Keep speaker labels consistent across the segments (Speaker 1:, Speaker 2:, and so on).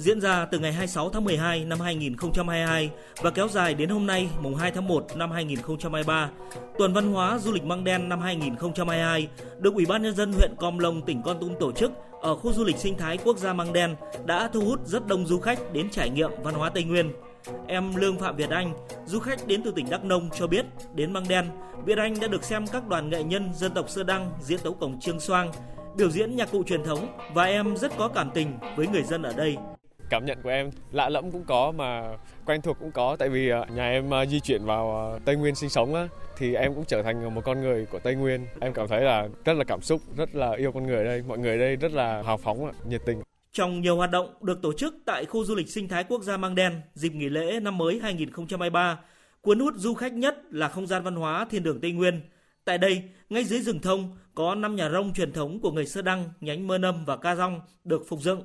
Speaker 1: diễn ra từ ngày 26 tháng 12 năm 2022 và kéo dài đến hôm nay mùng 2 tháng 1 năm 2023. Tuần văn hóa du lịch Măng Đen năm 2022 được Ủy ban nhân dân huyện Com Lông tỉnh Con Tum tổ chức ở khu du lịch sinh thái quốc gia Măng Đen đã thu hút rất đông du khách đến trải nghiệm văn hóa Tây Nguyên. Em Lương Phạm Việt Anh, du khách đến từ tỉnh Đắk Nông cho biết, đến Măng Đen, Việt Anh đã được xem các đoàn nghệ nhân dân tộc Sơ Đăng diễn tấu cổng Trương Xoang, biểu diễn nhạc cụ truyền thống và em rất có cảm tình với người dân ở đây.
Speaker 2: Cảm nhận của em lạ lẫm cũng có mà quen thuộc cũng có tại vì à, nhà em à, di chuyển vào à, Tây Nguyên sinh sống á thì em cũng trở thành một con người của Tây Nguyên. Em cảm thấy là rất là cảm xúc, rất là yêu con người ở đây. Mọi người ở đây rất là hào phóng, nhiệt tình.
Speaker 1: Trong nhiều hoạt động được tổ chức tại khu du lịch sinh thái quốc gia Mang Đen dịp nghỉ lễ năm mới 2023, cuốn hút du khách nhất là không gian văn hóa Thiên đường Tây Nguyên. Tại đây, ngay dưới rừng thông có 5 nhà rông truyền thống của người Sơ Đăng, nhánh Mơ Nâm và Ca Rong được phục dựng.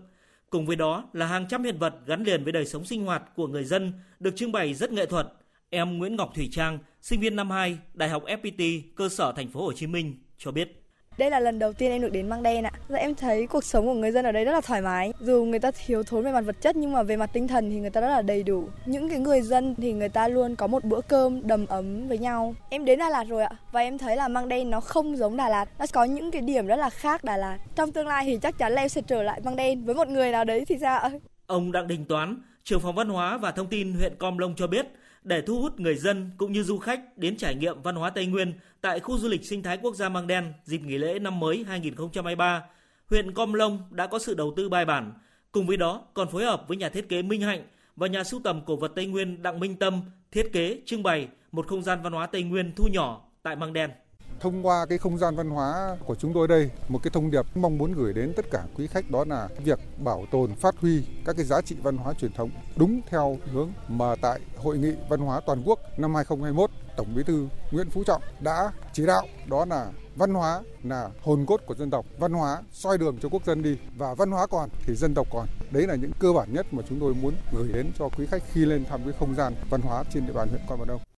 Speaker 1: Cùng với đó là hàng trăm hiện vật gắn liền với đời sống sinh hoạt của người dân được trưng bày rất nghệ thuật. Em Nguyễn Ngọc Thủy Trang, sinh viên năm 2, Đại học FPT, cơ sở thành phố Hồ Chí Minh cho biết.
Speaker 3: Đây là lần đầu tiên em được đến Măng Đen ạ. Dạ, em thấy cuộc sống của người dân ở đây rất là thoải mái. Dù người ta thiếu thốn về mặt vật chất nhưng mà về mặt tinh thần thì người ta rất là đầy đủ. Những cái người dân thì người ta luôn có một bữa cơm đầm ấm với nhau. Em đến Đà Lạt rồi ạ và em thấy là Măng Đen nó không giống Đà Lạt. Nó có những cái điểm rất là khác Đà Lạt. Trong tương lai thì chắc chắn là em sẽ trở lại Măng Đen với một người nào đấy thì sao ạ?
Speaker 1: Ông Đặng Đình Toán, trưởng phòng văn hóa và thông tin huyện Com Long cho biết, để thu hút người dân cũng như du khách đến trải nghiệm văn hóa Tây Nguyên tại khu du lịch sinh thái quốc gia Mang Đen dịp nghỉ lễ năm mới 2023, huyện Com Long đã có sự đầu tư bài bản, cùng với đó còn phối hợp với nhà thiết kế Minh Hạnh và nhà sưu tầm cổ vật Tây Nguyên Đặng Minh Tâm thiết kế trưng bày một không gian văn hóa Tây Nguyên thu nhỏ tại Mang Đen.
Speaker 4: Thông qua cái không gian văn hóa của chúng tôi đây, một cái thông điệp mong muốn gửi đến tất cả quý khách đó là việc bảo tồn, phát huy các cái giá trị văn hóa truyền thống đúng theo hướng mà tại Hội nghị Văn hóa Toàn quốc năm 2021, Tổng Bí thư Nguyễn Phú Trọng đã chỉ đạo đó là văn hóa là hồn cốt của dân tộc, văn hóa soi đường cho quốc dân đi và văn hóa còn thì dân tộc còn. Đấy là những cơ bản nhất mà chúng tôi muốn gửi đến cho quý khách khi lên thăm cái không gian văn hóa trên địa bàn huyện Quan Bà Đông.